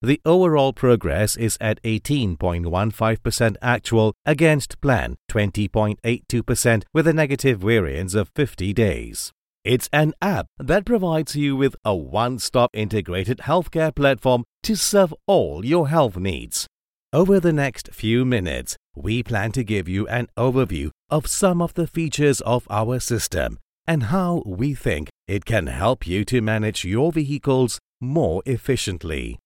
The overall progress is at 18.15% actual against plan 20.82% with a negative variance of 50 days. It's an app that provides you with a one stop integrated healthcare platform to serve all your health needs. Over the next few minutes, we plan to give you an overview of some of the features of our system and how we think it can help you to manage your vehicles more efficiently.